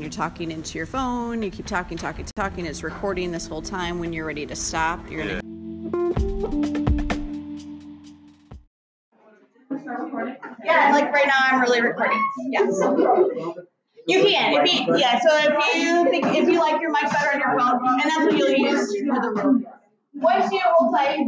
you're talking into your phone. You keep talking, talking, talking. It's recording this whole time. When you're ready to stop, you're Yeah. Yeah, like right now I'm really recording. Yes. You can. If you, yeah, so if you think if you like your mic better on your phone, and that's what you'll use for the room. Once you hold tight,